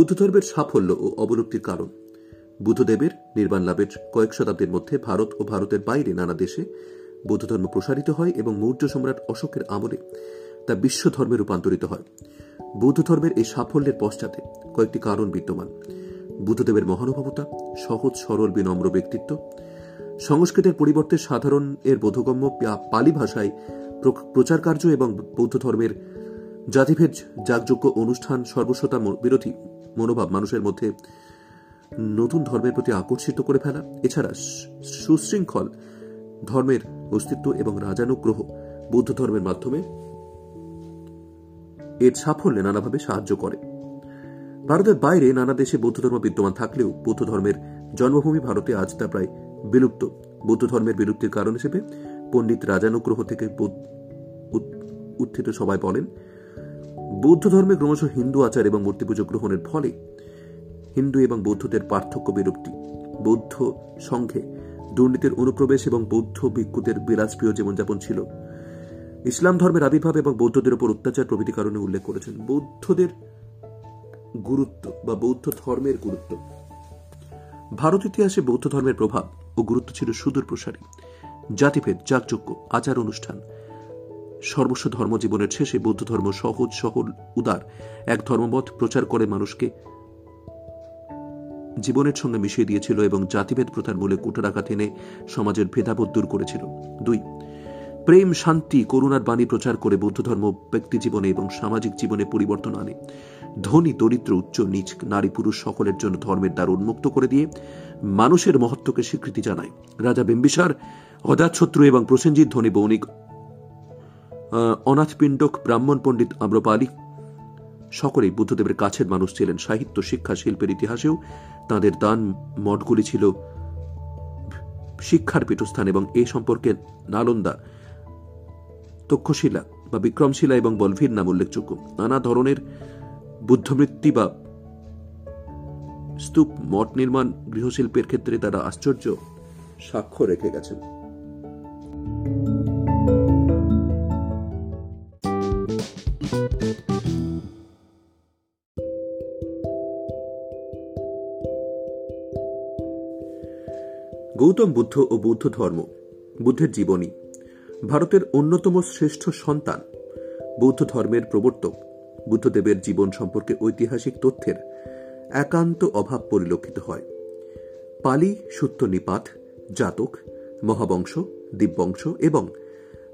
বৌদ্ধ ধর্মের সাফল্য ও অবলুপ্তির কারণ। বুদ্ধদেবের নির্বাণ লাভের কয়েক শতাব্দীর মধ্যে ভারত ও ভারতের বাইরে নানা দেশে বৌদ্ধ ধর্ম প্রসারিত হয় এবং মৌর্য সম্রাট অশোকের আমলে তা বিশ্ব ধর্মে রূপান্তরিত হয়। বৌদ্ধ ধর্মের এই সাফল্যের পশ্চাতে কয়েকটি কারণ বিদ্যমান। বুদ্ধদেবের মহানুভবতা, সহজ, সরল, বিনম্র ব্যক্তিত্ব, সংস্কৃতের পরিবর্তে সাধারণ এর বোধগম্য পালি ভাষায় প্রচার কার্য এবং বৌদ্ধ ধর্মের জাতিভেদ যাগযোগ্য অনুষ্ঠান সর্বস্বতা বিরোধী মনোভাব মানুষের মধ্যে নতুন ধর্মের প্রতি আকর্ষিত করে ফেলা। এছাড়া সুশৃঙ্খল ধর্মের অস্তিত্ব এবং রাজানুগ্রহ বৌদ্ধ ধর্মের মাধ্যমে এর সাফল্যে নানাভাবে সাহায্য করে। ভারতের বাইরে নানা দেশে বৌদ্ধ ধর্ম বিদ্যমান থাকলেও বৌদ্ধ ধর্মের জন্মভূমি ভারতে আজ তা প্রায় বিলুপ্ত। বৌদ্ধ ধর্মের বিলুপ্তির কারণ হিসেবে পণ্ডিত রাজানুগ্রহ থেকে উত্থিত সবাই বলেন বৌদ্ধ ধর্মে ক্রমশ হিন্দু আচার এবং মূর্তি পুজো গ্রহণের ফলে হিন্দু এবং বৌদ্ধদের পার্থক্য বিলুপ্তি। বৌদ্ধ সংঘে দুর্নীতির অনুপ্রবেশ এবং বৌদ্ধ ভিক্ষুদের বিলাসপ্রিয় জীবনযাপন ছিল। ইসলাম ধর্মের আবির্ভাব এবং বৌদ্ধদের উপর অত্যাচার প্রভৃতি কারণে উল্লেখ করেছেন। বৌদ্ধদের গুরুত্ব বা বৌদ্ধ ধর্মের গুরুত্ব। ভারত ইতিহাসে বৌদ্ধ ধর্মের প্রভাব ও গুরুত্ব ছিল সুদূর প্রসারী জাতিভেদ যাগযোগ্য আচার অনুষ্ঠান সর্বস্ব ধর্মজীবনের শেষে বৌদ্ধ ধর্ম সহজ সহল উদার এক ধর্মমত প্রচার করে মানুষকে জীবনের সঙ্গে মিশিয়ে দিয়েছিল এবং জাতিভেদ প্রথার মূলে কুটরাঘাত এনে সমাজের ভেদাবোধ দূর করেছিল। দুই, প্রেম, শান্তি, করুণার বাণী প্রচার করে বৌদ্ধ ধর্ম ব্যক্তি জীবনে এবং সামাজিক জীবনে পরিবর্তন আনে। ধনী, দরিদ্র, উচ্চ, নিচ, নারী, পুরুষ সকলের জন্য ধর্মের দ্বার উন্মুক্ত করে দিয়ে মানুষের মহত্বকে স্বীকৃতি জানায়। রাজা বিম্বিসার, অজাতশত্রু এবং প্রসেনজিৎ ধনী বৌনিক অনাথ পিণ্ডক ব্রাহ্মণ পণ্ডিত আম্রপালি। সকলেই বুদ্ধদেবের কাছের মানুষ ছিলেন। সাহিত্য, শিক্ষা, শিল্পের ইতিহাসেও তাদের দান মঠগুলি ছিল শিক্ষার পীঠস্থান এবং এই সম্পর্কে নালন্দা, তক্ষশিলা বা বিক্রমশিলা এবং বলভীর নাম উল্লেখযোগ্য। নানা ধরনের বুদ্ধমৃত্যু বা স্তূপ, মঠ নির্মাণ, গৃহশিল্পের ক্ষেত্রে তারা আশ্চর্য সাক্ষ্য রেখে গেছেন। গৌতম বুদ্ধ ও বৌদ্ধ ধর্ম, বুদ্ধের জীবনী, ভারতের অন্যতম শ্রেষ্ঠ সন্তান, বৌদ্ধ ধর্মের প্রবর্তক, বুদ্ধদেবের জীবন সম্পর্কে ঐতিহাসিক তথ্যের একান্ত অভাব পরিলক্ষিত হয়। পালি সূত্র নিপাত জাতক, মহাবংশ, দিব্যংশ এবং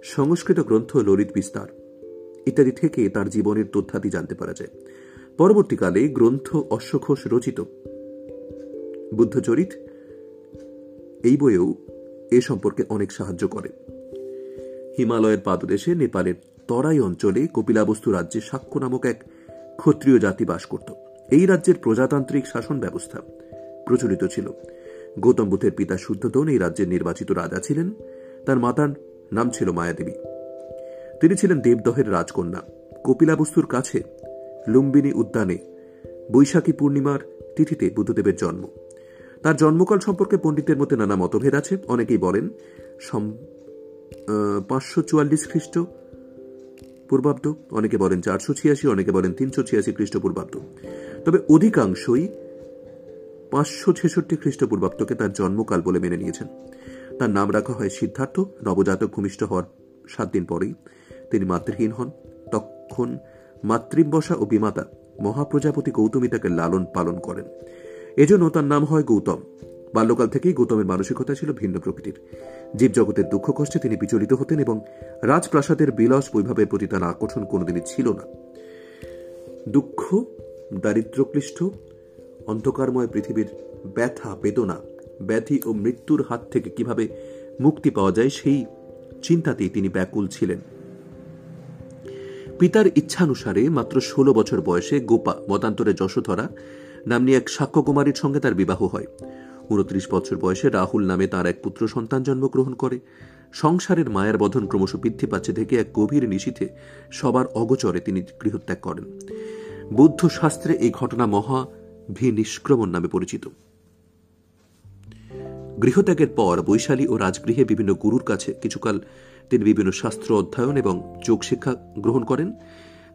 সংস্কৃত গ্রন্থ ললিত বিস্তার ইত্যাদি থেকে তার জীবনের তথ্যাদি জানতে পারা যায়। পরবর্তীকালে গ্রন্থ অশ্বঘোষ রচিত। বুদ্ধচরিত এই বইয়েও এ সম্পর্কে অনেক সাহায্য করে। হিমালয়ের পাদদেশে নেপালের তরাই অঞ্চলে কপিলাবস্তু রাজ্যে সাক্ষ্য নামক এক ক্ষত্রিয় জাতি বাস করত। এই রাজ্যের প্রজাতান্ত্রিক শাসন ব্যবস্থা প্রচলিত ছিল। গৌতম বুদ্ধের পিতা শুদ্ধতন এই রাজ্যের নির্বাচিত রাজা ছিলেন। তার মাতার নাম ছিল মায়াদেবী। তিনি ছিলেন দেবদহের রাজকন্যা। কপিলাবস্তুর কাছে লুম্বিনী উদ্যানে বৈশাখী পূর্ণিমার তিথিতে বুদ্ধদেবের জন্ম। তার জন্মকাল সম্পর্কে পণ্ডিতের মধ্যে নানা মতভেদ আছে। অনেকেই বলেন পাঁচশো চুয়াল্লিশ খ্রিস্ট পূর্বাব্দ, অনেকে বলেন চারশো ছিয়াশি, অনেকে বলেন তিনশো ছিয়াশি খ্রিস্টপূর্বাব্দ তবে অধিকাংশই পাঁচশো ছেষট্টি খ্রিস্টপূর্বাব্দকে তার জন্মকাল বলে মেনে নিয়েছেন। তার নাম রাখা হয় সিদ্ধার্থ। নবজাতক ভূমিষ্ঠ হওয়ার সাত দিন পরেই তিনি মাতৃহীন হন। তখন মাতৃবসা ও বিমাতা মহাপ্রজাপতি গৌতমী তাকে লালন পালন করেন। এজন্য তার নাম হয় গৌতম। বাল্যকাল থেকেই গৌতমের মানসিকতা ছিল ভিন্ন প্রকৃতির। জীবজগতের দুঃখ কষ্টে তিনি বিচলিত হতেন এবং রাজপ্রাসাদের বিলাস বৈভাবের প্রতি তার আকর্ষণ কোনোদিনই ছিল না। দুঃখ দারিদ্রক্লিষ্ট অন্ধকারময় পৃথিবীর ব্যথা, বেদনা, ব্যাধি ও মৃত্যুর হাত থেকে কীভাবে মুক্তি পাওয়া যায় সেই চিন্তাতেই তিনি ব্যাকুল ছিলেন। পিতার ইচ্ছানুসারে মাত্র ষোলো বছর বয়সে গোপা, মতান্তরে যশোধরা নামনি এক সাক্ষ্যকুমারীর সঙ্গে তার বিবাহ হয়। উনত্রিশ বছর বয়সে রাহুল নামে তার এক পুত্র সন্তান জন্মগ্রহণ করে। সংসারের মায়ের বধন ক্রমশ বৃদ্ধি পাচ্ছে থেকে এক গভীর নিশীথে সবার অগচরে তিনি গৃহত্যাগ করেন। বৌদ্ধ শাস্ত্রে এই ঘটনা মহা ভি নিষ্ক্রমণ নামে পরিচিত। গৃহত্যাগের পর বৈশালী ও রাজগৃহে বিভিন্ন গুরুর কাছে কিছুকাল তিনি বিভিন্ন শাস্ত্র অধ্যয়ন এবং যোগ শিক্ষা গ্রহণ করেন।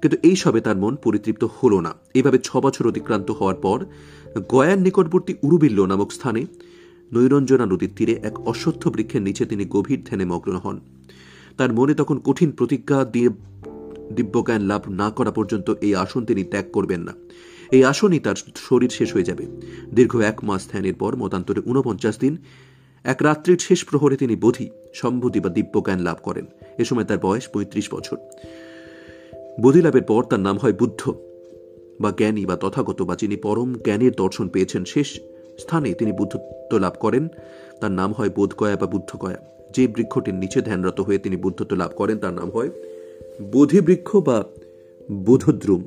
কিন্তু এই সবে তার মন পরিতৃপ্ত হল না। এভাবে ছ বছর অতিক্রান্ত হওয়ার পর গয়ার নিকটবর্তী উরুবিল্ল নামক স্থানে নৈরঞ্জনা নদীর তীরে এক অশ্বত্থ বৃক্ষের নিচে তিনি গভীর ধ্যানে মগ্ন হন। তার মনে তখন কঠিন প্রতিজ্ঞা দিয়ে দিব্যজ্ঞান লাভ না করা পর্যন্ত এই আসন তিনি ত্যাগ করবেন না। এই আসনই তার শরীর শেষ হয়ে যাবে। দীর্ঘ এক মাস ধ্যানের পর মতান্তরে ঊনপঞ্চাশ দিন, এক রাত্রির শেষ প্রহরে তিনি বোধি সম্ভূতি বা দিব্যজ্ঞান লাভ করেন। এ সময় তার বয়স পঁয়ত্রিশ বছর। বোধি লাভের পর তার নাম হয় বুদ্ধ। বা জ্ঞানী বা তথাগত বা যিনি পরম জ্ঞানের দর্শন পেয়েছেন, শেষ স্থানে তিনি বুদ্ধত্ব লাভ করেন। তার নাম হয় বোধগয়া বা বুদ্ধগয়া। যে বৃক্ষটির নিচে ধ্যানরত হয়ে তিনি বুদ্ধত্ব লাভ করেন, তার নাম হয় বোধি বৃক্ষ বা বোধদ্রুম।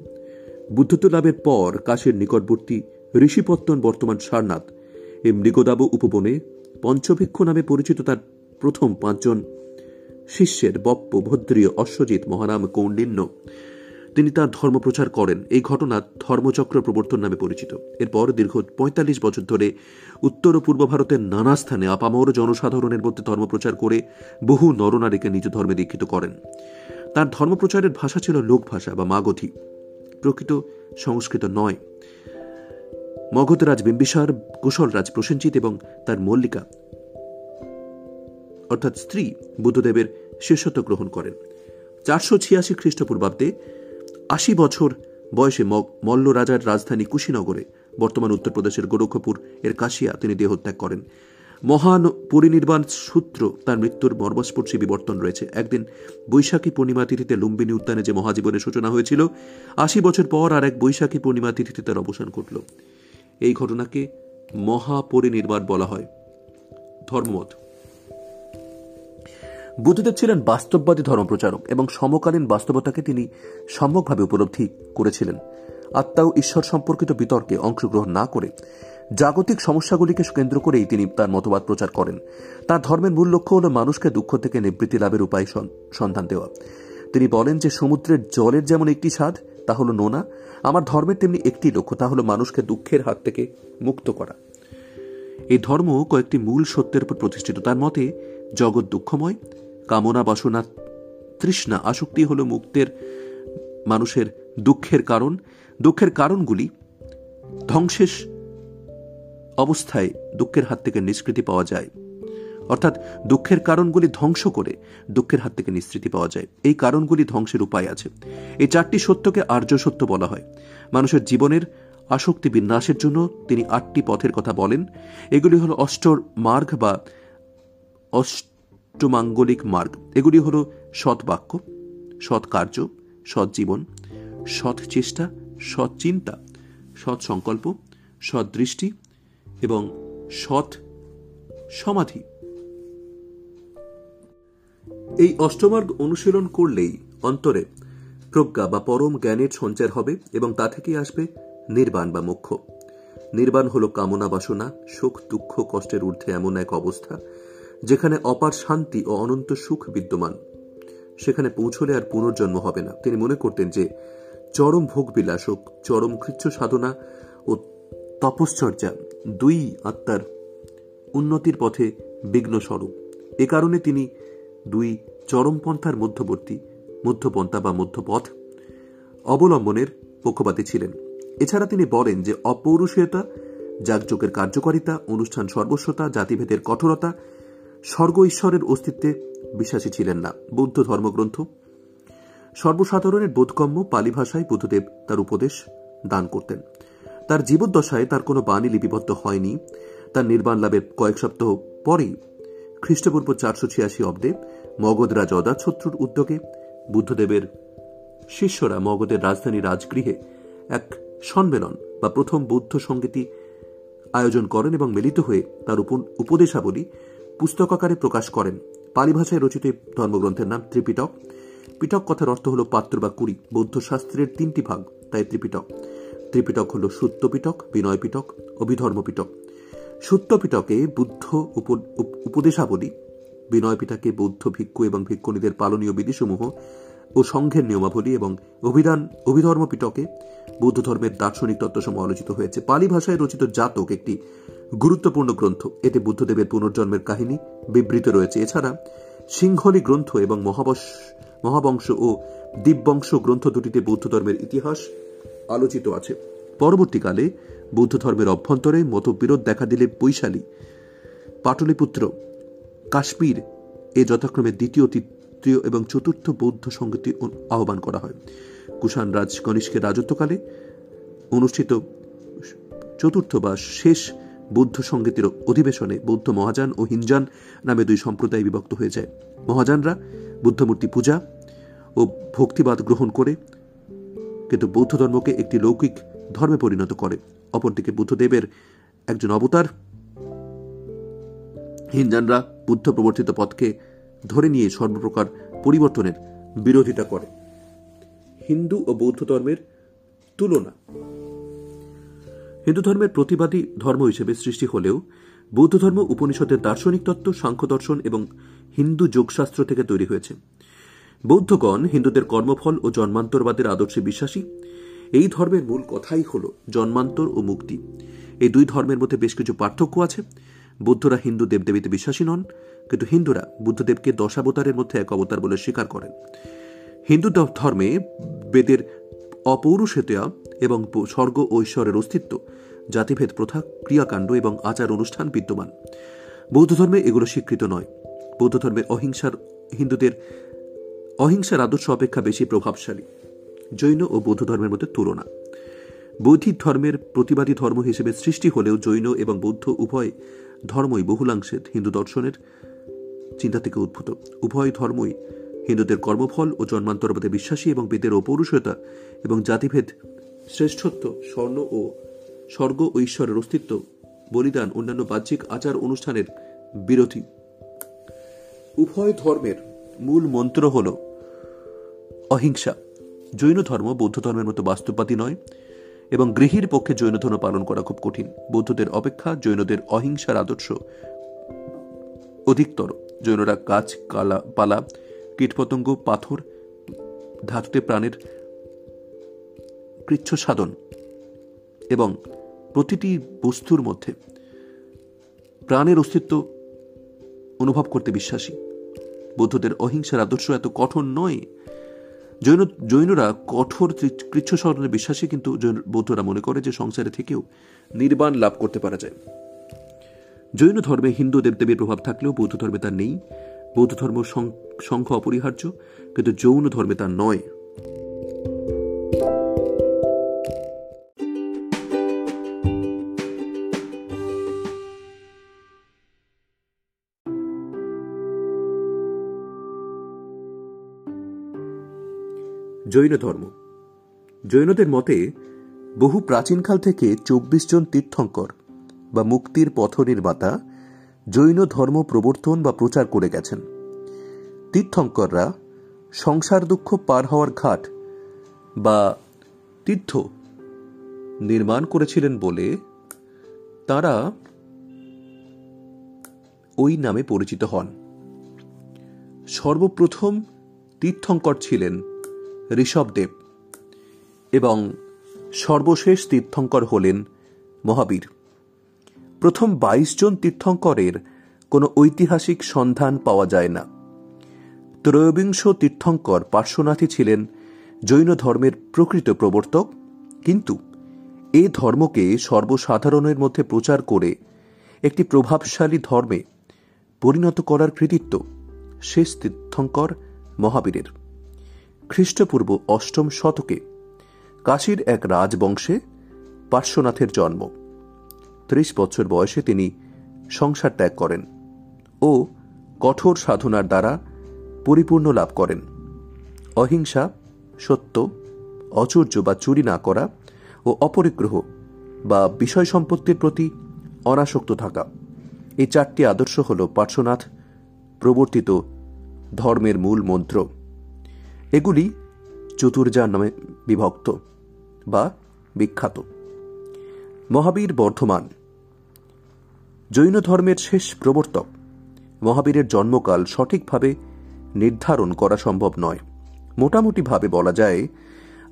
বুদ্ধত্ব লাভের পর কাশের নিকটবর্তী ঋষিপত্তন বর্তমান সারনাথ এই মৃগদাব উপবনে পঞ্চভিক্ষ নামে পরিচিত তার প্রথম পাঁচজন শিষ্যের বপ্প ভদ্রীয় অশ্বজিৎ মহানাম কৌণ্ডিন্য। তিনি তার ধর্ম প্রচার করেন। এই ঘটনা ধর্মচক্র প্রবর্তন নামে পরিচিত। এরপর দীর্ঘ পঁয়তাল্লিশ বছর ধরে উত্তর ও পূর্ব ভারতের নানা স্থানে আপামর জনসাধারণের মধ্যে ধর্মপ্রচার করে বহু নরনারীকে নিজ ধর্মে দীক্ষিত করেন। তার ধর্মপ্রচারের ভাষা ছিল লোকভাষা বা মাগধী। প্রকৃত সংস্কৃত নয়। মগধরাজ বিম্বিসার, কুশলরাজ প্রসেনজিৎ এবং তার মল্লিকা অর্থাৎ স্ত্রী বুদ্ধদেবের শিষ্যত্ব গ্রহণ করেন। চারশো ছিয়াশি খ্রিস্টপূর্বাব্দে আশি বছর বয়সে মল্ল রাজার রাজধানী কুশীনগরে, বর্তমান উত্তরপ্রদেশের গোরক্ষপুর এর কাশিয়া তিনি দেহত্যাগ করেন। মহান পরিনির্বাণ সূত্র তার মৃত্যুর মর্মস্পর্শী বিবর্তন রয়েছে। একদিন বৈশাখী পূর্ণিমা তিথিতে লুম্বিনী উদ্যানে যে মহাজীবনের সূচনা হয়েছিল, আশি বছর পর আর এক বৈশাখী পূর্ণিমা তিথিতে তার অবসান ঘটল। এই ঘটনাকে মহাপরিনির্বাণ বলা হয়। ধর্মমত। বুদ্ধদেব ছিলেন বাস্তববাদী ধর্মপ্রচারক এবং সমকালীন বাস্তবতাকে তিনি সম্যকভাবে উপলব্ধি করেছিলেন। আত্মা ও ঈশ্বর সম্পর্কিত বিতর্কে অংশগ্রহণ না করে জাগতিক সমস্যাগুলিকে কেন্দ্র করেই তিনি তার মতবাদ প্রচার করেন। তার ধর্মের মূল লক্ষ্য হল মানুষকে দুঃখ থেকে নিবৃত্তি লাভের উপায় সন্ধান দেওয়া। তিনি বলেন যে, সমুদ্রের জলের যেমন একটি স্বাদ, তা হল নোনা। আমার ধর্মের তেমনি একটি লক্ষ্য, তা হল মানুষকে দুঃখের হাত থেকে মুক্ত করা। এই ধর্ম কয়েকটি মূল সত্যের উপর প্রতিষ্ঠিত। তার মতে, জগৎ দুঃখময় কামনা বাসনা, তৃষ্ণা আসক্তি হল মুক্তের, মানুষের দুঃখের কারণ। দুঃখের কারণগুলি ধ্বংসের অবস্থায় দুঃখের হাত থেকে নিষ্কৃতি পাওয়া যায়। অর্থাৎ দুঃখের কারণগুলি ধ্বংস করে দুঃখের হাত থেকে নিষ্কৃতি পাওয়া যায়। এই কারণগুলি ধ্বংসের উপায় আছে। এই চারটি সত্যকে আর্য সত্য বলা হয়। মানুষের জীবনের আসক্তি বিন্যাসের জন্য তিনি আটটি পথের কথা বলেন। এগুলি হল অষ্টর মার্গ বা অষ্টমাঙ্গলিক মার্গ। এগুলি হল সৎ বাক্য সৎ কার্য সৎ জীবন সৎ চেষ্টা সৎ চিন্তা সৎ সংকল্প সৎ দৃষ্টি এবং সৎ সমাধি। এই অষ্টমার্গ অনুশীলন করলেই অন্তরে প্রজ্ঞা বা পরম জ্ঞানের সঞ্চার হবে এবং তা থেকে আসবে নির্বাণ বা মোক্ষ। নির্বাণ হল কামনা বাসনা সুখ দুঃখ, কষ্টের ঊর্ধ্বে এমন এক অবস্থা যেখানে অপার শান্তি ও অনন্ত সুখ বিদ্যমান, সেখানে পৌঁছলে আর পুনর্জন্ম হবে না। তিনি মনে করতেন যে চরম ভোগ বিলাস ও চরম কৃচ্ছ সাধনা ও তপশ্চর্যা দুই আত্মার উন্নতির পথে বিঘ্ন স্বরূপ। এ কারণে তিনি দুই চরমপন্থার মধ্যবর্তী, মধ্যপন্থা বা মধ্যপথ অবলম্বনের পক্ষপাতী ছিলেন। এছাড়া তিনি বলেন যে, অপৌরুষীয়তা, যাগযোগের কার্যকারিতা, অনুষ্ঠান সর্বস্বতা, জাতিভেদের কঠোরতা স্বর্গ ঈশ্বরের অস্তিত্বে বিশ্বাসী ছিলেন না। বৌদ্ধ ধর্মগ্রন্থ, সর্বসাধারণের বোধগম্য পালি ভাষায় বুদ্ধদেব তার উপদেশ দান করতেন। তার জীবদ্দশায় তার কোনো বাণী লিপিবদ্ধ হয়নি। তার নির্বাণ লাভের কয়েক সপ্তাহ পরেই খ্রিস্টপূর্ব চারশো ছিয়াশি অব্দে মগধরাজ অদাছত্রুর উদ্যোগে বুদ্ধদেবের শিষ্যরা মগধের রাজধানী রাজগৃহে এক সম্মেলন বা প্রথম বৌদ্ধ সঙ্গীতি আয়োজন করেন এবং মিলিত হয়ে তার উপদেশাবলী পুস্তক আকারে প্রকাশ করেন। পালি ভাষায় রচিত ধর্মগ্রন্থের নাম ত্রিপিটক। পিটক কথার অর্থ হল পাত্র বা কুড়ি, বৌদ্ধ শাস্ত্রের তিনটি ভাগ, তাই ত্রিপিটক। ত্রিপিটক হল সূত্য পিটক বিনয় পিটক অভিধর্ম পিটক সূত্য পিটকে বুদ্ধ উপদেশাবলী বিনয় পিটাকে বৌদ্ধ ভিক্ষু এবং ভিক্ষুণীদের পালনীয় বিধিসমূহ ও সংঘের নিয়মাবলী এবং অভিধান অভিধর্ম পিটকে বৌদ্ধ ধর্মের দার্শনিক তত্ত্বসমূহ আলোচিত হয়েছে। পালি ভাষায় রচিত জাতক একটি গুরুত্বপূর্ণ গ্রন্থ। এতে বুদ্ধদেবের পুনর্জন্মের কাহিনী বিবৃত রয়েছে। এছাড়া সিংহলি গ্রন্থ এবং মহাবশ, মহাবংশ ও দিব্যংশ গ্রন্থ দুটিতে বৌদ্ধ ধর্মের ইতিহাস আলোচিত আছে। পরবর্তীকালে বৌদ্ধ ধর্মের অভ্যন্তরে মতবিরোধ দেখা দিলে বৈশালী, পাটলিপুত্র, কাশ্মীর এ যথাক্রমে দ্বিতীয়, তৃতীয় এবং চতুর্থ বৌদ্ধ সংগতি আহ্বান করা হয়। কুষাণ রাজ কনিষ্কের রাজত্বকালে অনুষ্ঠিত চতুর্থ বা শেষ বৌদ্ধ সঙ্গীতের অধিবেশনে বৌদ্ধ মহাযান ও হিনজান নামে দুই সম্প্রদায় বিভক্ত হয়ে যায়। মহাযানরা বুদ্ধমূর্তি পূজা ও ভক্তিবাদ গ্রহণ করে, কিন্তু বৌদ্ধ ধর্মকে একটি লৌকিক ধর্মে পরিণত করে। অপরদিকে বুদ্ধদেবের একজন অবতার হিনজানরা বুদ্ধ প্রবর্তিত পথকে ধরে নিয়ে সর্বপ্রকার পরিবর্তনের বিরোধিতা করে। হিন্দু ও বৌদ্ধ ধর্মের তুলনা হিন্দু ধর্মের প্রতিবাদী ধর্ম হিসেবে সৃষ্টি হলেও বৌদ্ধ ধর্ম উপনিষদের দার্শনিক তত্ত্ব সাংখ্য দর্শন এবং হিন্দু যোগশাস্ত্র থেকে তৈরি হয়েছে। বৌদ্ধগণ হিন্দুদের কর্মফল ও জন্মান্তরবাদের আদর্শে বিশ্বাসী। এই ধর্মের মূল কথাই হল জন্মান্তর ও মুক্তি। এই দুই ধর্মের মধ্যে বেশ কিছু পার্থক্য আছে। বৌদ্ধরা হিন্দু দেবদেবীতে বিশ্বাসী নন, কিন্তু হিন্দুরা বুদ্ধদেবকে দশাবতারের মধ্যে এক অবতার বলে স্বীকার করেন। হিন্দু ধর্মে বেদের অপৌরুষেতা এবং স্বর্গ ও ঈশ্বরের অস্তিত্ব, জাতিভেদ প্রথা, ক্রিয়াকাণ্ড এবং আচার অনুষ্ঠান বিদ্যমান। বৌদ্ধ ধর্মে এগুলো স্বীকৃত নয়। বৌদ্ধ ধর্মে অহিংসার, হিন্দুদের অহিংসার আদর্শ অপেক্ষা বেশি প্রভাবশালী। জৈন ও বৌদ্ধ ধর্মের মধ্যে তুলনা। বৌদ্ধিক ধর্মের প্রতিবাদী ধর্ম হিসেবে সৃষ্টি হলেও জৈন এবং বৌদ্ধ উভয় ধর্মই বহুলাংশে হিন্দু দর্শনের চিন্তা থেকে উদ্ভূত। উভয় ধর্মই হিন্দুদের কর্মফল ও জন্মান্তরবাদে বিশ্বাসী এবং বেদের অপৌরুষতা এবং জাতিভেদ, শ্রেষ্ঠত্ব, স্বর্ণ ও স্বর্গ ও ঈশ্বরের অস্তিত্ব, বলিদান, অন্যান্য বাহ্যিক আচার অনুষ্ঠানের বিরোধী। উভয় ধর্মের মূল মন্ত্র হল অহিংসা। জৈন ধর্ম বৌদ্ধ ধর্মের মতো বাস্তববাদী নয় এবং গৃহীর পক্ষে জৈন ধর্ম পালন করা খুব কঠিন। বৌদ্ধদের অপেক্ষা জৈনদের অহিংসার আদর্শ অধিকতর। জৈনরা গাছ, কালা, পালা, কীটপতঙ্গ, পাথর, ধাতুতে প্রাণের কৃচ্ছ সাধন এবং প্রতিটি বস্তুর মধ্যে প্রাণের অস্তিত্ব অনুভব করতে বিশ্বাসী। বৌদ্ধদের অহিংসার আদর্শ এত কঠোর নয়। জৈন, জৈনরা কঠোর কৃচ্ছ স্মরণে বিশ্বাসী, কিন্তু বৌদ্ধরা মনে করে যে সংসারে থেকেও নির্বাণ লাভ করতে পারা যায়। জৈন ধর্মে হিন্দু দেবদেবীর প্রভাব থাকলেও বৌদ্ধ ধর্মে তা নেই। বৌদ্ধ ধর্ম সংখ্য অপরিহার্য, কিন্তু যৌন ধর্মে তা নয়। জৈন ধর্ম জৈনদের মতে, বহু প্রাচীনকাল থেকে চব্বিশ জন তীর্থঙ্কর বা মুক্তির পথ নির্মাতা জৈন ধর্ম প্রবর্তন বা প্রচার করে গেছেন। তীর্থঙ্কররা সংসার দুঃখ পার হওয়ার ঘাট বা তীর্থ নির্মাণ করেছিলেন বলে তারা ওই নামে পরিচিত হন। সর্বপ্রথম তীর্থঙ্কর ছিলেন ঋষভদেব এবং সর্বশেষ তীর্থঙ্কর হলেন মহাবীর। প্রথম বাইশ জন তীর্থঙ্করের কোনো ঐতিহাসিক সন্ধান পাওয়া যায় না। ত্রয়োবিংশ তীর্থঙ্কর পার্শ্বনাথী ছিলেন জৈন ধর্মের প্রকৃত প্রবর্তক, কিন্তু এ ধর্মকে সর্বসাধারণের মধ্যে প্রচার করে একটি প্রভাবশালী ধর্মে পরিণত করার কৃতিত্ব শেষ তীর্থঙ্কর মহাবীরের। খ্রিস্টপূর্ব অষ্টম শতকে কাশীর এক রাজবংশে পার্শ্বনাথের জন্ম। ত্রিশ বছর বয়সে তিনি সংসার ত্যাগ করেন ও কঠোর সাধনার দ্বারা পরিপূর্ণ লাভ করেন। অহিংসা, সত্য, অচর্য বা চুরি না করা ও অপরিগ্রহ বা বিষয় সম্পত্তির প্রতি অনাসক্ত থাকা। এই চারটি আদর্শ হল পার্শ্বনাথ, প্রবর্তিত ধর্মের মূল মন্ত্র। এগুলি চতুর্যার নামে বিভক্ত বা বিখ্যাত। মহাবীর বর্ধমান, জৈন ধর্মের শেষ প্রবর্তক। মহাবীরের জন্মকাল সঠিকভাবে নির্ধারণ করা সম্ভব নয়। মোটামুটিভাবে বলা যায়,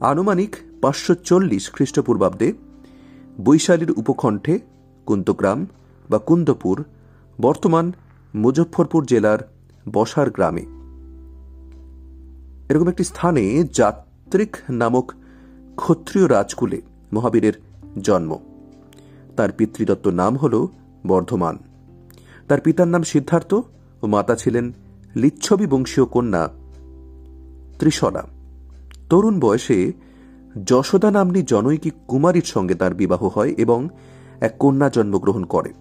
আনুমানিক পাঁচশো চল্লিশ খ্রিস্টপূর্বাব্দে বৈশালীর উপকণ্ঠে কুন্তগ্রাম বা কুন্দপুর বর্তমান মুজফ্ফরপুর জেলার বসার গ্রামে এরকম একটি স্থানে যাত্রিক নামক ক্ষত্রিয় রাজকুলে মহাবীরের জন্ম। তার পিতৃদত্ত নাম হল বর্ধমান। তার পিতার নাম সিদ্ধার্থ ও মাতা ছিলেন লিচ্ছবি বংশীয় কন্যা ত্রিশলা। তরুণ বয়সে যশোদা নামনি জনৈকী কুমারীর সঙ্গে তার বিবাহ হয় এবং এক কন্যা জন্মগ্রহণ করে।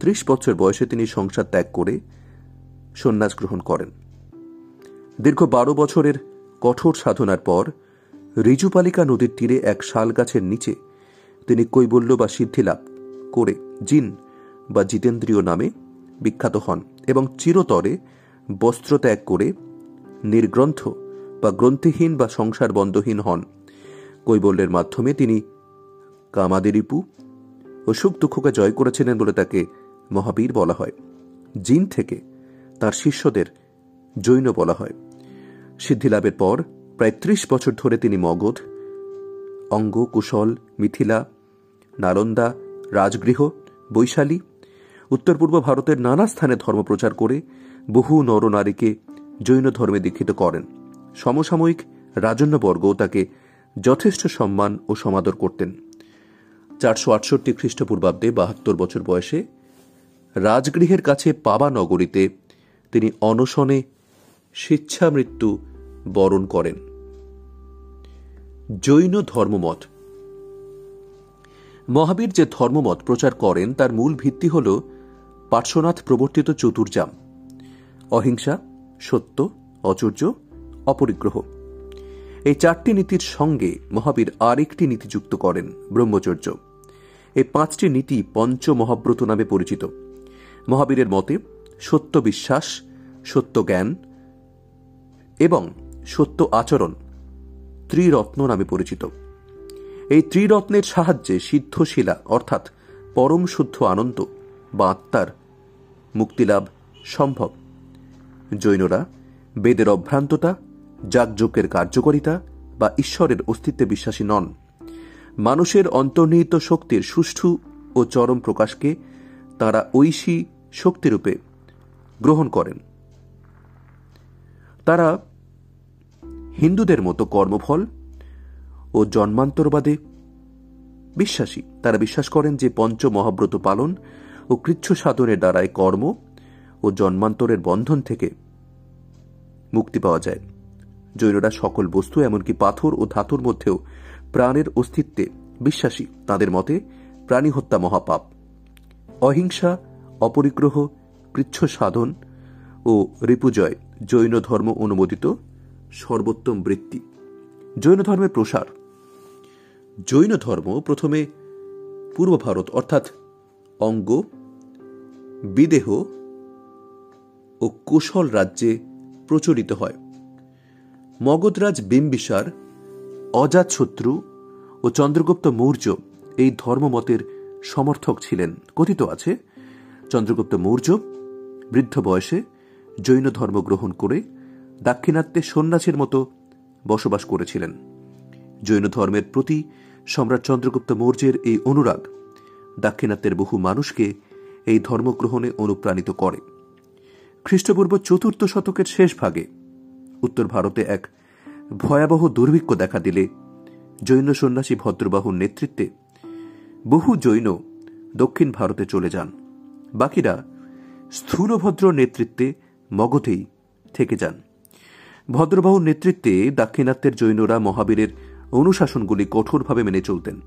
ত্রিশ বছর বয়সে তিনি সংসার ত্যাগ করে সন্ন্যাস গ্রহণ করেন। দীর্ঘ বারো বছরের কঠোর সাধনার পর রিজুপালিকা নদীর তীরে এক শাল গাছের নিচে তিনি কৈবল্য বা সিদ্ধি লাভ করে জিন বা জিতেন্দ্রীয় নামে বিখ্যাত হন এবং চিরতরে বস্ত্র ত্যাগ করে নির্গ্রন্থ বা গ্রন্থিহীন বা সংসার বন্ধহীন হন। কৈবল্যের মাধ্যমে তিনি কামাদেরিপু ও সুখ দুঃখকে জয় করেছিলেন বলে তাকে মহাবীর বলা হয়। জিন থেকে তার শিষ্যদের জৈন বলা হয়। সিদ্ধিলাভের পর প্রায় ত্রিশ বছর ধরে তিনি মগধ অঙ্গ কুশল মিথিলা, নালন্দা, রাজগৃহ, বৈশালী উত্তর পূর্ব ভারতের নানা স্থানে ধর্মপ্রচার করে বহু নরনারীকে জৈন ধর্মে দীক্ষিত করেন। সমসাময়িক রাজন্যবর্গও তাকে যথেষ্ট সম্মান ও সমাদর করতেন। চারশো আটষট্টি খ্রিস্টপূর্বাব্দে বাহাত্তর বছর বয়সে রাজগৃহের কাছে পাবা নগরীতে তিনি অনশনে স্বেচ্ছামৃত্যু বরণ করেন। জৈন ধর্মমত। মহাবীর যে ধর্মমত প্রচার করেন, তার মূল ভিত্তি হল পার্শ্বনাথ প্রবর্তিত চতুর্জাম অহিংসা, সত্য, অচর্য, অপরিগ্রহ। এই চারটি নীতির সঙ্গে মহাবীর আরেকটি নীতি যুক্ত করেন, ব্রহ্মচর্য। এই পাঁচটি নীতি পঞ্চ মহাব্রত নামে পরিচিত। মহাবীরের মতে সত্য বিশ্বাস, সত্য জ্ঞান এবং সত্য আচরণ ত্রিরত্ন নামে পরিচিত। এই ত্রিরত্নের সাহায্যে সিদ্ধশিলা, অর্থাৎ পরম শুদ্ধ আনন্দ বা আত্মার মুক্তিলাভ সম্ভব। জৈনরা বেদের অভ্রান্ততা, যাগযজ্ঞের কার্যকারিতা বা ঈশ্বরের অস্তিত্বে বিশ্বাসী নন। মানুষের অন্তর্নিহিত শক্তির সুষ্ঠু ও চরম প্রকাশকে তারা ঐশী শক্তিরূপে গ্রহণ করেন। তারা হিন্দুদের মতো কর্মফল ও জন্মান্তরবাদে বিশ্বাসী। তারা বিশ্বাস করেন যে পঞ্চ মহাব্রত পালন ও কৃচ্ছ সাধনের দ্বারায় কর্ম ও জন্মান্তরের বন্ধন থেকে মুক্তি পাওয়া যায়। জৈনরা সকল বস্তু এমনকি পাথর ও ধাতুর মধ্যেও প্রাণের অস্তিত্বে বিশ্বাসী। তাদের মতে প্রাণী হত্যা মহাপাপ, অহিংসা, অপরিগ্রহ পৃচ্ছ সাধন ও রিপুজয় জৈন ধর্ম অনুমোদিত সর্বোত্তম বৃত্তি। জৈন ধর্মের প্রসার। জৈন ধর্ম প্রথমে পূর্ব ভারত, অর্থাৎ অঙ্গ, বিদেহ ও কুশল রাজ্যে প্রচলিত হয়। মগধরাজ বিম্বিসার অজাতশত্রু ও চন্দ্রগুপ্ত মৌর্য এই ধর্মমতের সমর্থক ছিলেন। কথিত আছে, চন্দ্রগুপ্ত মৌর্য বৃদ্ধ বয়সে জৈন ধর্ম গ্রহণ করে দাক্ষিণাত্যে সন্ন্যাসীর মতো বসবাস করেছিলেন। জৈন ধর্মের প্রতি সম্রাট চন্দ্রগুপ্ত মৌর্যের এই অনুরাগ দাক্ষিণাত্যের বহু মানুষকে এই ধর্মগ্রহণে অনুপ্রাণিত করে। খ্রিস্টপূর্ব চতুর্থ শতকের শেষ ভাগে উত্তর ভারতে এক ভয়াবহ দুর্ভিক্ষ দেখা দিলে জৈন সন্ন্যাসী ভদ্রবাহুর নেতৃত্বে বহু জৈন দক্ষিণ ভারতে চলে যান। বাকিরা স্থূলভদ্র নেতৃত্বে মগধেই থেকে যান। ভদ্রবাহুর নেতৃত্বে দাক্ষিণাত্যের জৈনরা মহাবীরের অনুশাসনগুলি কঠোরভাবে মেনে চলতেন।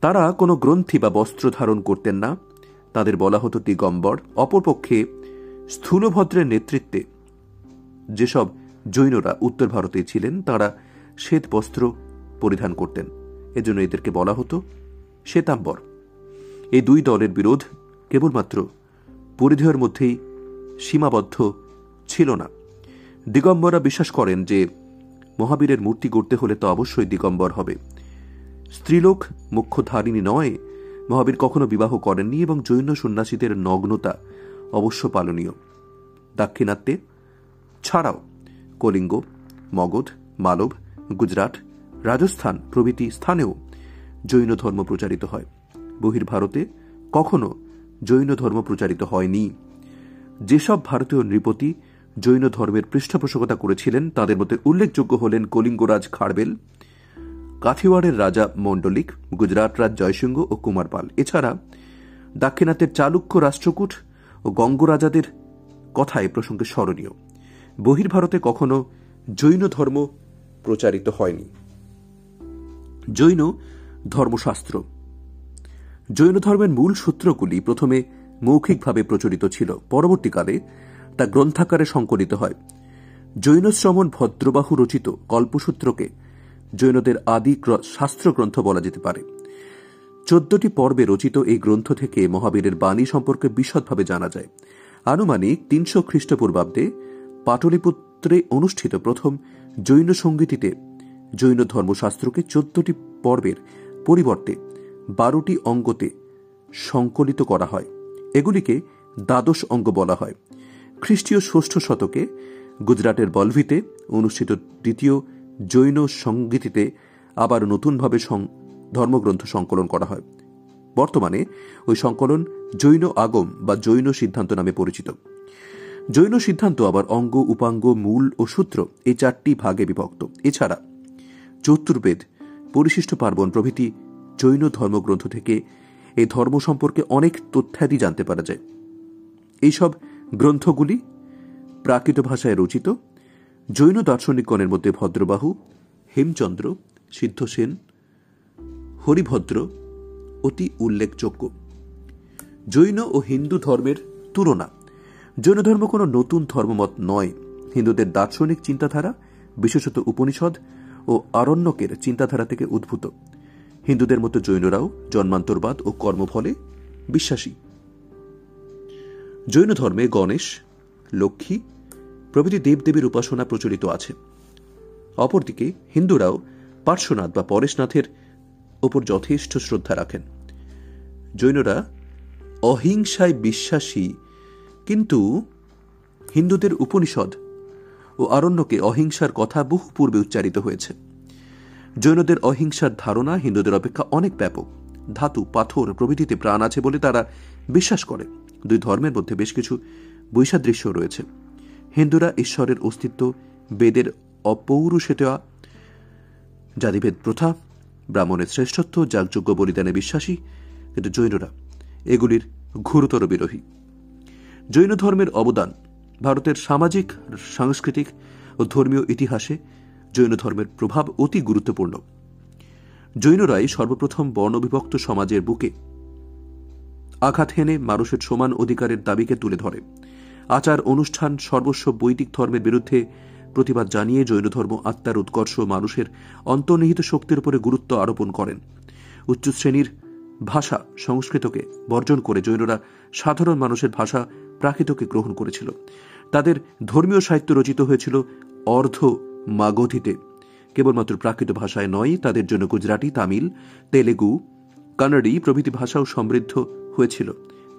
তারা কোনো গ্রন্থি বা বস্ত্র ধারণ করতেন না। তাদের বলা হতো দিগম্বর। অপরপক্ষে স্থূলভদ্রের নেতৃত্বে যেসব জৈনরা উত্তর ভারতে ছিলেন, তারা শ্বেত বস্ত্র পরিধান করতেন। এজন্য এদেরকে বলা হতো শ্বেতাম্বর। এই দুই দলের বিরোধ কেবলমাত্র পরিধেয়ের মধ্যেই সীমাবদ্ধ ছিল না। দিগম্বররা বিশ্বাস করেন যে মহাবীরের মূর্তি গড়তে হলে তো অবশ্যই দিগম্বর হবে। স্ত্রীলোক মুখ্যধারিণী নয়, মহাবীর কখনো বিবাহ করেননি এবং জৈন সন্ন্যাসীদের নগ্নতা অবশ্য পালনীয়। দাক্ষিণাত্যে ছাড়াও কলিঙ্গ, মগধ, মালব, গুজরাট, রাজস্থান প্রভৃতি স্থানেও জৈন ধর্ম প্রচারিত হয়। বহির্ভারতে কখনো জৈন ধর্ম প্রচারিত হয়নি। যেসব ভারতীয় নৃপতি জৈন ধর্মের পৃষ্ঠপোষকতা করেছিলেন, তাদের মধ্যে উল্লেখযোগ্য হলেন কলিঙ্গরাজ খারবেল কাথিওয়াড়ের রাজা মণ্ডলিক, গুজরাট রাজ জয়সিংহ ও কুমারপাল এছাড়া দাক্ষিণাত্যের চালুক্য রাষ্ট্রকূট ও গঙ্গরাজাদের কথায় প্রসঙ্গে স্মরণীয়। বহির্ভারতে কখনো জৈন ধর্ম প্রচারিত হয়নি। জৈন ধর্মশাস্ত্র। জৈন ধর্মের মূল সূত্রগুলি প্রথমে মৌখিকভাবে প্রচলিত ছিল। পরবর্তীকালে তা গ্রন্থাকারে সংকলিত হয়। জৈনশ্রমণ ভদ্রবাহু রচিত কল্পসূত্রকে জৈনদের আদি শাস্ত্রগ্রন্থ বলা যেতে পারে। চোদ্দটি পর্বে রচিত এই গ্রন্থ থেকে মহাবীরের বাণী সম্পর্কে বিশদভাবে জানা যায়। আনুমানিক তিনশো খ্রিস্টপূর্বাব্দে পাটলিপুত্রে অনুষ্ঠিত প্রথম জৈন সঙ্গীতিতে জৈন ধর্মশাস্ত্রকে চোদ্দটি পর্বের পরিবর্তে বারোটি অঙ্গতে সংকলিত করা হয়। এগুলিকে দ্বাদশ অঙ্গ বলা হয়। খ্রিস্টীয় ষষ্ঠ শতকে গুজরাটের বলভিতে অনুষ্ঠিত দ্বিতীয় জৈন সঙ্গীতিতে আবার নতুনভাবে ধর্মগ্রন্থ সংকলন করা হয়। বর্তমানে ওই সংকলন জৈন আগম বা জৈন সিদ্ধান্ত নামে পরিচিত। জৈন সিদ্ধান্ত আবার অঙ্গ, উপাঙ্গ, মূল ও সূত্র এই চারটি ভাগে বিভক্ত। এছাড়া চতুর্বেদ, পরিশিষ্ট পার্বণ প্রভৃতি জৈন ধর্মগ্রন্থ থেকে এই ধর্ম সম্পর্কে অনেক তথ্যাদি জানতে পারা যায়। এইসব গ্রন্থগুলি প্রাকৃত ভাষায় রচিত, জৈন দার্শনিকগণের মধ্যে ভদ্রবাহু, হেমচন্দ্র, সিদ্ধসেন, হরিভদ্র অতি উল্লেখযোগ্য। জৈন ও হিন্দু ধর্মের তুলনা। জৈন ধর্ম কোনো নতুন ধর্মমত নয়। হিন্দুদের দার্শনিক চিন্তাধারা, বিশেষত উপনিষদ ও আরণ্যকের চিন্তাধারা থেকে উদ্ভূত। হিন্দুদের মতো জৈনরাও জন্মান্তরবাদ ও কর্মফলে বিশ্বাসী। জৈন ধর্মে গণেশ, লক্ষ্মী, প্রভৃতি দেবদেবীর উপাসনা প্রচলিত আছে। অপরদিকে হিন্দুরাও পার্শ্বনাথ বা পরেশনাথের ওপর যথেষ্ট শ্রদ্ধা রাখেন। জৈনরা অহিংসায় বিশ্বাসী, কিন্তু হিন্দুদের উপনিষদ ও আরণ্যকে অহিংসার কথা বহু পূর্বে উচ্চারিত হয়েছে। জৈনদের অহিংসার ধারণা হিন্দুদের অপেক্ষা অনেক ব্যাপক। ধাতু, পাথর প্রভৃতিতে প্রাণ আছে বলে তারা বিশ্বাস করে। দুই ধর্মের মধ্যে বেশ কিছু বৈসাদৃশ্য রয়েছে। হিন্দুরা ঈশ্বরের অস্তিত্ব, বেদের অপৌরুষে দেওয়া জাতিভেদ প্রথা, ব্রাহ্মণের শ্রেষ্ঠত্ব যাগযোগ্য বলিদানে বিশ্বাসী, কিন্তু জৈনরা এগুলির ঘুরতর বিরোহী। জৈন ধর্মের অবদান ভারতের সামাজিক, সাংস্কৃতিক ও ধর্মীয় ইতিহাসে জৈন ধর্মের প্রভাব অতি গুরুত্বপূর্ণ। জৈনরাই সর্বপ্রথম বর্ণবিভক্ত সমাজের বুকে আঘাত হেনে মানুষের সমান অধিকারের দাবিকে তুলে ধরে। আচার, অনুষ্ঠান, সর্বস্ব বৈদিক ধর্মের বিরুদ্ধে প্রতিবাদ জানিয়ে জৈন ধর্ম আত্মার উৎকর্ষ মানুষের অন্তর্নিহিত শক্তির উপরে গুরুত্ব আরোপণ করেন। উচ্চ শ্রেণির ভাষা সংস্কৃতকে বর্জন করে জৈনরা সাধারণ মানুষের ভাষা প্রাকৃতকে গ্রহণ করেছিল। তাদের ধর্মীয় সাহিত্য রচিত হয়েছিল অর্ধ মাগধিতে। কেবলমাত্র প্রাকৃত ভাষায় নয়, তাদের জন্য গুজরাটি, তামিল, তেলেগু, কানাডি প্রভৃতি ভাষাও সমৃদ্ধ হয়েছিল।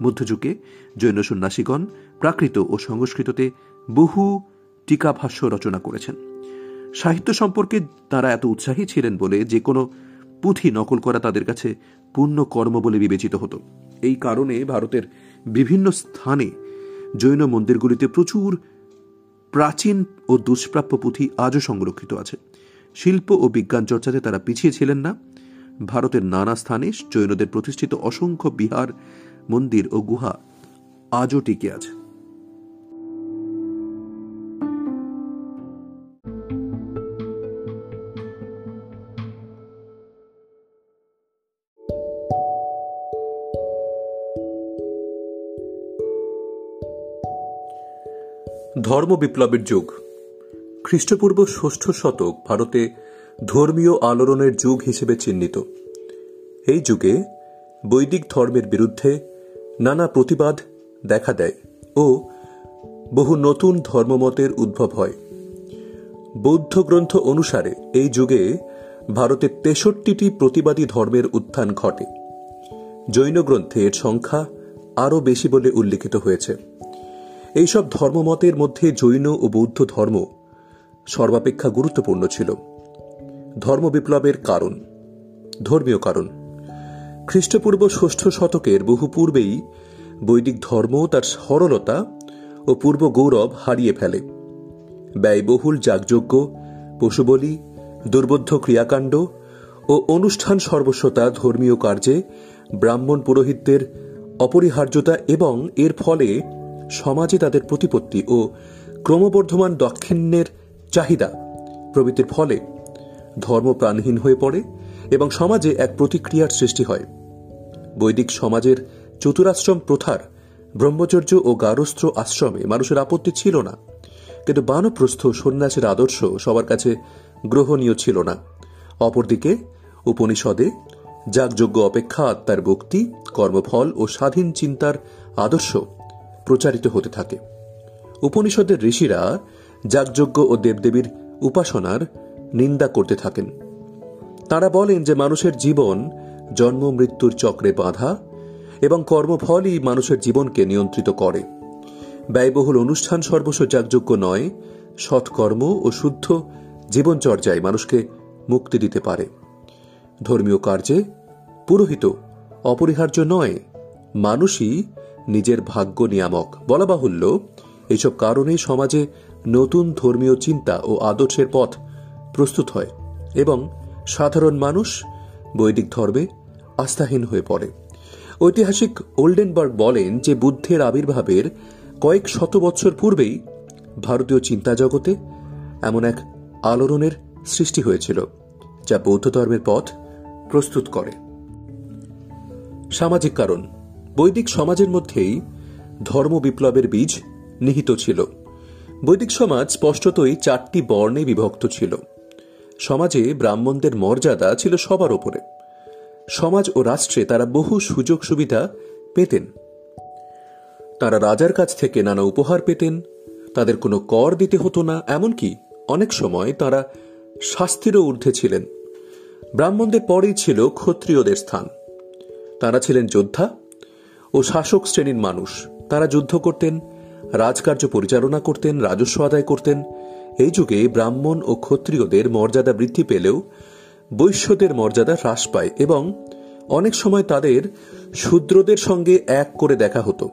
মধ্যযুগে জৈন সন্ন্যাসীগণ প্রাকৃত ও সংস্কৃততে বহু টিকা ভাষ্য রচনা করেছেন। সাহিত্য সম্পর্কে তারা এত উৎসাহী ছিলেন বলে যে কোনো পুঁথি নকল করা তাদের কাছে পূর্ণ কর্ম বলে বিবেচিত হতো। এই কারণে ভারতের বিভিন্ন স্থানে জৈন মন্দিরগুলিতে প্রচুর প্রাচীন ও দুষ্প্রাপ্য পুঁথি আজও সংরক্ষিত আছে। শিল্প ও বিজ্ঞান চর্চাতে তারা পিছিয়ে ছিলেন না। ভারতের নানা স্থানে জৈনদের প্রতিষ্ঠিত অসংখ্য বিহার, মন্দির ও গুহা আজও টিকে আছে। ধর্ম বিপ্লবের যুগ। খ্রিস্টপূর্ব ষষ্ঠ শতক ভারতে ধর্মীয় আলোড়নের যুগ হিসেবে চিহ্নিত। এই যুগে বৈদিক ধর্মের বিরুদ্ধে নানা প্রতিবাদ দেখা দেয় ও বহু নতুন ধর্মমতের উদ্ভব হয়। বৌদ্ধ গ্রন্থ অনুসারে এই যুগে ভারতে তেষট্টিটি প্রতিবাদী ধর্মের উত্থান ঘটে। জৈন গ্রন্থে এর সংখ্যা আরও বেশি বলে উল্লেখিত হয়েছে। এইসব ধর্মমতের মধ্যে জৈন ও বৌদ্ধ ধর্ম সর্বাপেক্ষা গুরুত্বপূর্ণ ছিল। ধর্ম বিপ্লবের কারণ। ধর্মীয় কারণ। খ্রিস্টপূর্ব ষষ্ঠ শতকের বহু পূর্বেই বৈদিক ধর্ম তার সরলতা ও পূর্ব গৌরব হারিয়ে ফেলে। ব্যয়বহুল যাগযজ্ঞ, পশুবলি, দুর্বোধ্য ক্রিয়াকাণ্ড ও অনুষ্ঠান সর্বস্বতা ধর্মীয় কার্যে ব্রাহ্মণ পুরোহিতদের অপরিহার্যতা এবং এর ফলে সমাজে তাদের প্রতিপত্তি ও ক্রমবর্ধমান দক্ষিণের চাহিদা প্রভৃতির ফলে ধর্ম প্রাণহীন হয়ে পড়ে এবং সমাজে এক প্রতিক্রিয়ার সৃষ্টি হয়। বৈদিক সমাজের চতুরাশ্রম প্রথার ব্রহ্মচর্য ও গারস্থ্র আশ্রমে মানুষের আপত্তি ছিল না। কিন্তু বানপ্রস্থ সন্ন্যাসের আদর্শ সবার কাছে গ্রহণীয় ছিল না। অপরদিকে উপনিষদে যাগযজ্ঞ অপেক্ষা আত্মার ভক্তি, কর্মফল ও স্বাধীন চিন্তার আদর্শ প্রচারিত হতে থাকে। উপনিষদের ঋষিরা যাগযজ্ঞ ও দেবদেবীর উপাসনার নিন্দা করতে থাকেন। তারা বলেন যে মানুষের জীবন জন্ম, মৃত্যুর চক্রে বাঁধা এবং কর্মফলই মানুষের জীবনকে নিয়ন্ত্রিত করে। ব্যয়বহুল অনুষ্ঠান সর্বস্ব যাগযোগ্য নয়, সৎকর্ম ও শুদ্ধ জীবনচর্যায় মানুষকে মুক্তি দিতে পারে। ধর্মীয় কার্যে পুরোহিত অপরিহার্য নয়, মানুষই নিজের ভাগ্য নিয়ামক। বলা বাহুল্য এইসব কারণে সমাজে নতুন ধর্মীয় চিন্তা ও আদর্শের পথ প্রস্তুত হয় এবং সাধারণ মানুষ বৈদিক ধর্মে আস্থাহীন হয়ে পড়ে। ঐতিহাসিক ওল্ডেনবার্গ বলেন যে বুদ্ধের আবির্ভাবের কয়েক শত বছর পূর্বেই ভারতীয় চিন্তা জগতে এমন এক আলোড়নের সৃষ্টি হয়েছিল, যা বৌদ্ধ ধর্মের পথ প্রস্তুত করে। সামাজিক কারণ। বৈদিক সমাজের মধ্যেই ধর্ম বিপ্লবের বীজ নিহিত ছিল। বৈদিক সমাজ স্পষ্টতই চারটি বর্ণে বিভক্ত ছিল। সমাজে ব্রাহ্মণদের মর্যাদা ছিল সবার ওপরে। সমাজ ও রাষ্ট্রে তারা বহু সুযোগ সুবিধা পেতেন। তারা রাজার কাছ থেকে নানা উপহার পেতেন। তাদের কোনো কর দিতে হতো না, এমনকি অনেক সময় তারা শাস্তিরও ঊর্ধ্বে ছিলেন। ব্রাহ্মণদের পরেই ছিল ক্ষত্রিয়দের স্থান। তারা ছিলেন যোদ্ধা ও শাসক শ্রেণির মানুষ। তারা যুদ্ধ করতেন, রাজকার্য পরিচালনা করতেন, রাজস্ব আদায় করতেন এই যুগে ব্রাহ্মণ ও ক্ষত্রিয়দের মর্যাদা বৃদ্ধি পেলেও বৈশ্যদের মর্যাদা হ্রাস পায় এবং অনেক সময় তাদের শূদ্রদের সঙ্গে এক করে দেখা হতো।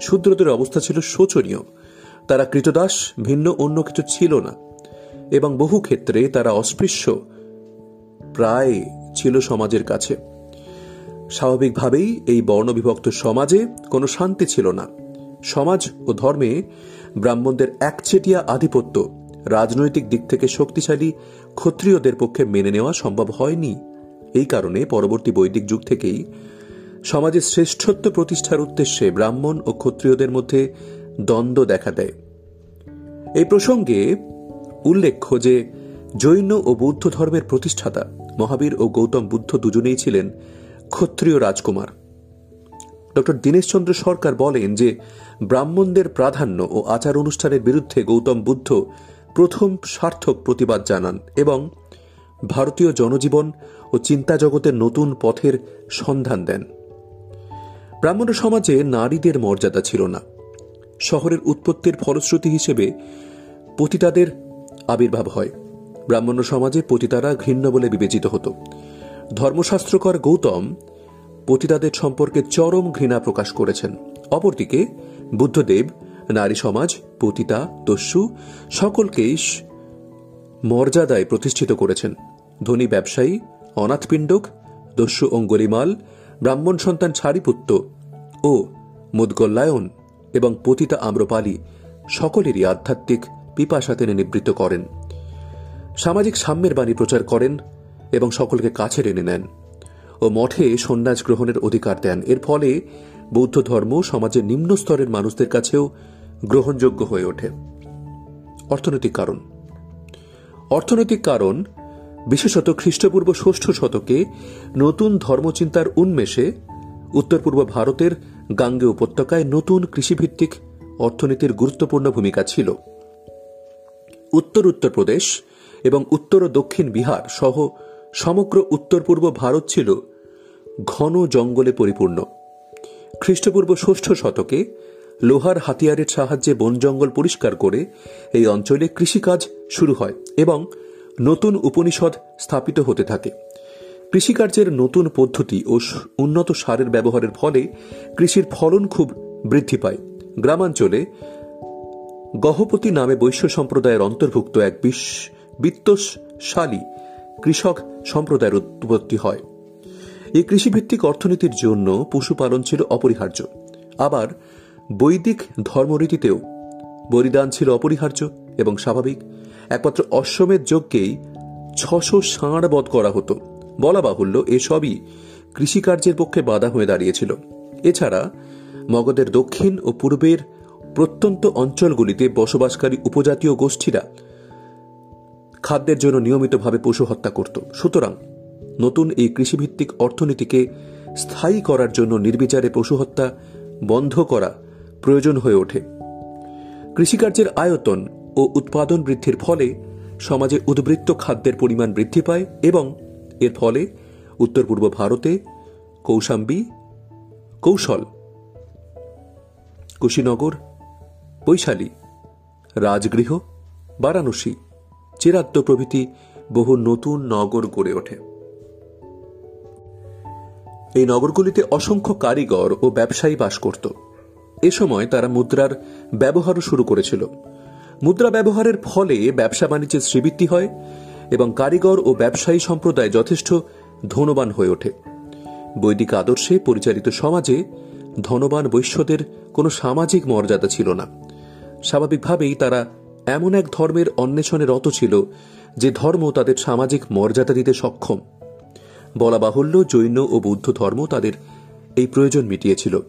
শূদ্রদের অবস্থা ছিল শোচনীয়। তারা কৃতদাস, ভিন্ন অন্য কিছু ছিল না এবং বহু ক্ষেত্রে তারা অস্পৃশ্য প্রায় ছিল সমাজের কাছে। স্বাভাবিকভাবেই এই বর্ণবিভক্ত সমাজে কোনো শান্তি ছিল না। সমাজ ও ধর্মে ব্রাহ্মণদের একচেটিয়া আধিপত্য রাজনৈতিক দিক থেকে শক্তিশালী, ক্ষত্রিয়দের পক্ষে মেনে নেওয়া সম্ভব হয়নি। এই কারণে পরবর্তী বৈদিক যুগ থেকেই সমাজের শ্রেষ্ঠত্ব প্রতিষ্ঠার উদ্দেশ্যে ব্রাহ্মণ ও ক্ষত্রিয়দের মধ্যে দ্বন্দ্ব দেখা দেয়। এই প্রসঙ্গে উল্লেখ্য যে জৈন ও বৌদ্ধ ধর্মের প্রতিষ্ঠাতা মহাবীর ও গৌতম বুদ্ধ দুজনেই ছিলেন ক্ষত্রিয় রাজকুমার। ডক্টর দীনেশচন্দ্র সরকার বলেন যে ব্রাহ্মণদের প্রাধান্য ও আচার অনুষ্ঠানের বিরুদ্ধে গৌতম বুদ্ধ প্রথম সার্থক প্রতিবাদ জানান এবং ভারতীয় জনজীবন ও চিন্তা জগতের নতুন পথের সন্ধান দেন। ব্রাহ্মণ সমাজে নারীদের মর্যাদা ছিল না। শহরের উৎপত্তির ফলশ্রুতি হিসেবে পতিতাদের আবির্ভাব হয়। ব্রাহ্মণ সমাজে পতিতারা ঘৃণ্য বলে বিবেচিত হতো। ধর্মশাস্ত্রকর গৌতম পতিতাদের সম্পর্কে চরম ঘৃণা প্রকাশ করেছেন। অপরদিকে বুদ্ধদেব নারী সমাজ, পতিতা, দস্যু সকলকেই মর্যাদায় প্রতিষ্ঠিত করেছেন। ধনী ব্যবসায়ী অনাথপিণ্ডক দস্যু অঙ্গলিমাল, ব্রাহ্মণ সন্তান ছাড়িপুত্র ও মুদগল্লায়ন এবং পতিতা আম্রপালি সকলেরই আধ্যাত্মিক পিপাসা তিনি নিবৃত্ত করেন। সামাজিক সাম্যের বাণী প্রচার করেন এবং সকলকে কাছে টেনে নেন ও মঠে সন্ন্যাস গ্রহণের অধিকার দেন। এর ফলে বৌদ্ধ ধর্ম সমাজের নিম্ন স্তরের মানুষদের কাছেও গ্রহণযোগ্য হয়ে ওঠে। অর্থনৈতিক কারণ। অর্থনৈতিক কারণ বিশেষত খ্রিস্টপূর্ব ষষ্ঠ শতকে নতুন ধর্মচিন্তার উন্মেষে উত্তর পূর্ব ভারতের গাঙ্গে উপত্যকায় নতুন কৃষিভিত্তিক অর্থনীতির গুরুত্বপূর্ণ ভূমিকা ছিল। উত্তর উত্তরপ্রদেশ এবং উত্তর ও দক্ষিণ বিহার সহ সমগ্র উত্তর পূর্ব ভারত ছিল ঘন জঙ্গলে পরিপূর্ণ। খ্রিস্টপূর্ব ষষ্ঠ শতকে লোহার হাতিয়ারের সাহায্যে বন জঙ্গল পরিষ্কার করে এই অঞ্চলে কৃষিকাজ শুরু হয় এবং নতুন উপনিষদ স্থাপিত হতে থাকে। কৃষিকার্যের নতুন পদ্ধতি ও উন্নত সারের ব্যবহারের ফলে কৃষির ফলন খুব বৃদ্ধি পায়। গ্রামাঞ্চলে গহপতি নামে বৈশ্য সম্প্রদায়ের অন্তর্ভুক্ত এক বিত্তশালী কৃষক সম্প্রদায়ের উৎপত্তি হয়। এই কৃষিভিত্তিক অর্থনীতির জন্য পশুপালন ছিল অপরিহার্য। আবার বৈদিক ধর্মরীতিতেও বলিদান ছিল অপরিহার্য এবং স্বাভাবিক। একমাত্র অশ্বমেধ যজ্ঞেই ছশো ষাঁড় বধ করা হতো। বলা বাহুল্য, এসবই কৃষিকার্যের পক্ষে বাধা হয়ে দাঁড়িয়েছিল। এছাড়া মগধের দক্ষিণ ও পূর্বের প্রত্যন্ত অঞ্চলগুলিতে বসবাসকারী উপজাতীয় গোষ্ঠীরা খাদ্যের জন্য নিয়মিতভাবে পশু হত্যা করত। সুতরাং নতুন এই কৃষিভিত্তিক অর্থনীতিকে স্থায়ী করার জন্য নির্বিচারে পশু হত্যা বন্ধ করা প্রয়োজন হয়ে ওঠে। কৃষিকার্যের আয়তন ও উৎপাদন বৃদ্ধির ফলে সমাজে উদ্বৃত্ত খাদ্যের পরিমাণ বৃদ্ধি পায় এবং এর ফলে উত্তর পূর্ব ভারতে কৌশাম্বী, কৌশল, কুশীনগর, বৈশালী, রাজগৃহ, বারাণসী, চেরাত্ত প্রভৃতি বহু নতুন নগর গড়ে ওঠে। এই নগরগুলিতে অসংখ্য কারিগর ও ব্যবসায়ী বাস করত। এ সময় তারা মুদ্রার ব্যবহারও শুরু করেছিল। মুদ্রা ব্যবহারের ফলে ব্যবসা বাণিজ্যের শ্রীবৃদ্ধি হয় এবং কারিগর ও ব্যবসায়ী সম্প্রদায় যথেষ্ট ধনবান হয়ে ওঠে। বৈদিক আদর্শে পরিচালিত সমাজে ধনবান বৈশ্যদের কোনো সামাজিক মর্যাদা ছিল না। স্বাভাবিকভাবেই তারা এমন এক ধর্মের অন্বেষণে রত ছিল যে ধর্ম তাদের সামাজিক মর্যাদা দিতে সক্ষম। বলা বাহুল্য জৈন ও বৌদ্ধ ধর্ম তাদের এই প্রয়োজন মিটিয়েছিল।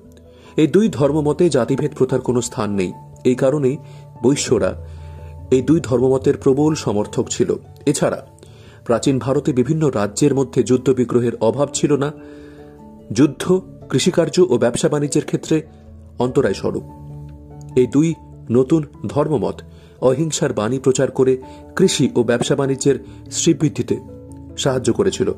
এই দুই ধর্মমতে জাতিভেদ প্রথার কোনো স্থান নেই। এই কারণেই বৈশ্যরা এই দুই ধর্মমতের প্রবল সমর্থক ছিল। এছাড়া প্রাচীন ভারতে বিভিন্ন রাজ্যের মধ্যে যুদ্ধ বিগ্রহের অভাব ছিল না। যুদ্ধ, কৃষিকার্য ও ব্যবসা বাণিজ্যের ক্ষেত্রে অন্তরায় স্বরূপ। এই দুই নতুন ধর্মমত অহিংসার বাণী প্রচার করে কৃষি ও ব্যবসা বাণিজ্যের শ্রীবৃদ্ধিতে সাহায্য করেছিল।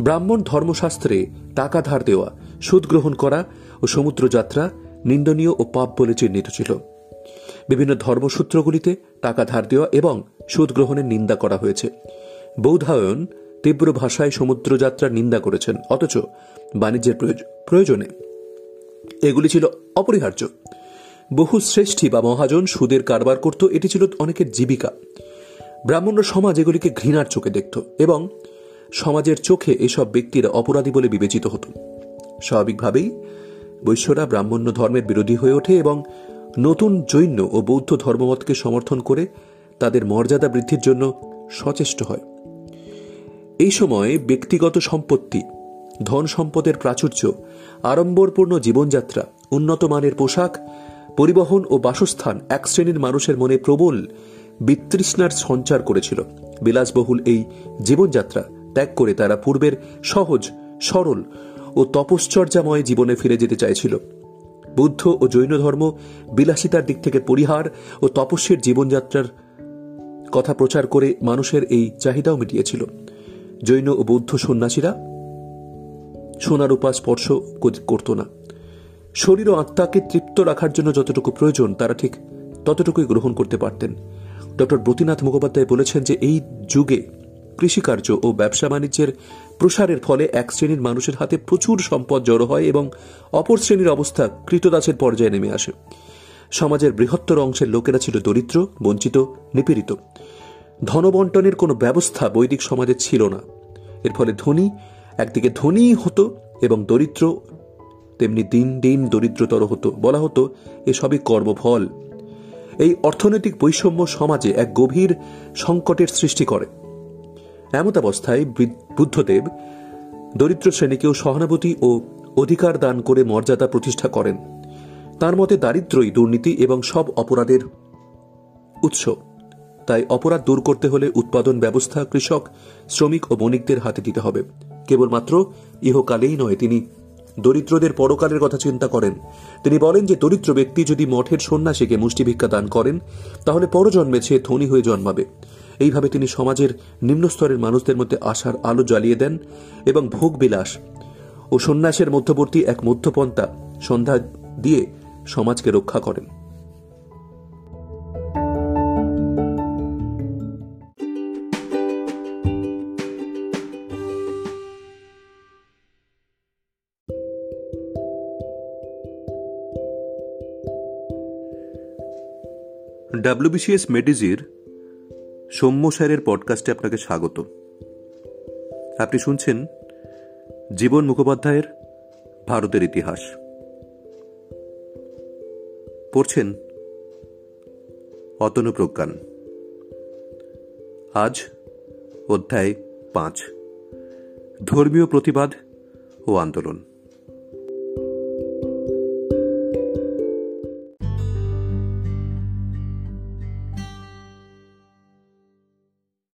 ব্রাহ্মণ ধর্মশাস্ত্রে টাকা ধার দেওয়া সুদ গ্রহণ করা ও সমুদ্র যাত্রা নিন্দনীয় ও পাপ বলে চিহ্নিত ছিল। বিভিন্ন ধর্মসূত্রগুলিতে টাকা ধার দেওয়া এবং সুদ গ্রহণের নিন্দা করা হয়েছে। বৌধায়ন তীব্র ভাষায় সমুদ্রযাত্রার নিন্দা করেছেন, অথচ বাণিজ্যের প্রয়োজনে। এগুলি ছিল অপরিহার্য। বহু শ্রেষ্ঠী বা মহাজন সুদের কারবার করত, এটি ছিল অনেকের জীবিকা। ব্রাহ্মণ সমাজ এগুলিকে ঘৃণার চোখে দেখত এবং সমাজের চোখে এসব ব্যক্তিরা অপরাধী বলে বিবেচিত হতো। স্বাভাবিকভাবেই বৈশ্যরা ব্রাহ্মণ্য ধর্মের বিরোধী হয়ে ওঠে এবং নতুন জৈন ও বৌদ্ধ ধর্মমতকে সমর্থন করে তাদের মর্যাদা বৃদ্ধির জন্য সচেষ্ট হয়। এই সময় ব্যক্তিগত সম্পত্তি, ধন সম্পদের প্রাচুর্য, আড়ম্বরপূর্ণ জীবনযাত্রা, উন্নত মানের পোশাক, পরিবহন ও বাসস্থান এক শ্রেণির মানুষের মনে প্রবল বিতৃষ্ণার সঞ্চার করেছিল। বিলাসবহুল এই জীবনযাত্রা ত্যাগ করে তারা পূর্বের সহজ, সরল ও তপশ্চর্যাময় জীবনে ফিরে যেতে চাইছিল। বুদ্ধ ও জৈন ধর্ম বিলাসিতার দিক থেকে পরিহার ও তপস্যের জীবনযাত্রার কথা প্রচার করে মানুষের এই চাহিদাও মিটিয়েছিল। জৈন ও বৌদ্ধ সন্ন্যাসীরা সোনার উপা স্পর্শ করত না। শরীর ও আত্মাকে তৃপ্ত রাখার জন্য যতটুকু প্রয়োজন, তারা ঠিক ততটুকুই গ্রহণ করতে পারতেন। ডক্টর ব্রতীনাথ মুখোপাধ্যায় বলেছেন যে, এই যুগে কৃষিকার্য ও ব্যবসা বাণিজ্যের প্রসারের ফলে এক শ্রেণির মানুষের হাতে প্রচুর সম্পদ জড়ো হয় এবং অপর শ্রেণির অবস্থা কৃতদাসের পর্যায়ে নেমে আসে। সমাজের বৃহত্তর অংশের লোকেরা ছিল দরিদ্র, বঞ্চিত, নিপীড়িত। ধনবন্টনের কোনো ব্যবস্থা বৈদিক সমাজে ছিল না। এর ফলে ধনী একদিকে ধনী হতো এবং দরিদ্র তেমনি দিন দিন দরিদ্রতর হতো। বলা হতো এসবই কর্মফল। এই অর্থনৈতিক বৈষম্য সমাজে এক গভীর সংকটের সৃষ্টি করে। এমতাবস্থায় বুদ্ধদেব দরিদ্র শ্রেণীকেও সহানুভূতি ও অধিকার দান করে মর্যাদা প্রতিষ্ঠা করেন। তার মতে দারিদ্রই দুর্নীতি এবং সব অপরাধের উৎস। তাই অপরাধ দূর করতে হলে উৎপাদন ব্যবস্থা, কৃষক, শ্রমিক ও বণিকদের হাতে দিতে হবে। কেবলমাত্র ইহকালেই নয়, তিনি দরিদ্রদের পরকালের কথা চিন্তা করেন। তিনি বলেন যে দরিদ্র ব্যক্তি যদি মঠের সন্ন্যাসীকে মুষ্টিভিক্ষা দান করেন, তাহলে পরজন্মে সে ধনী হয়ে জন্মাবে। এইভাবে তিনি সমাজের নিম্নস্তরের মানুষদের মধ্যে আশার আলো জ্বালিয়ে দেন এবং ভোগ বিলাস ও সন্ন্যাসের মধ্যবর্তী এক মধ্যপন্থা সন্ধ্যা দিয়ে সমাজকে রক্ষা করেন। ডাব্লিউবিসিএস মেডিজির সৌম্য স্যারের পডকাস্টে আপনাকে স্বাগত। আপনি শুনছেন জীবন মুখোপাধ্যায়ের ভারতের ইতিহাস। পড়ছেন অতনু প্রজ্ঞান। আজ অধ্যায় পাঁচ। ধর্মীয় প্রতিবাদ ও আন্দোলন।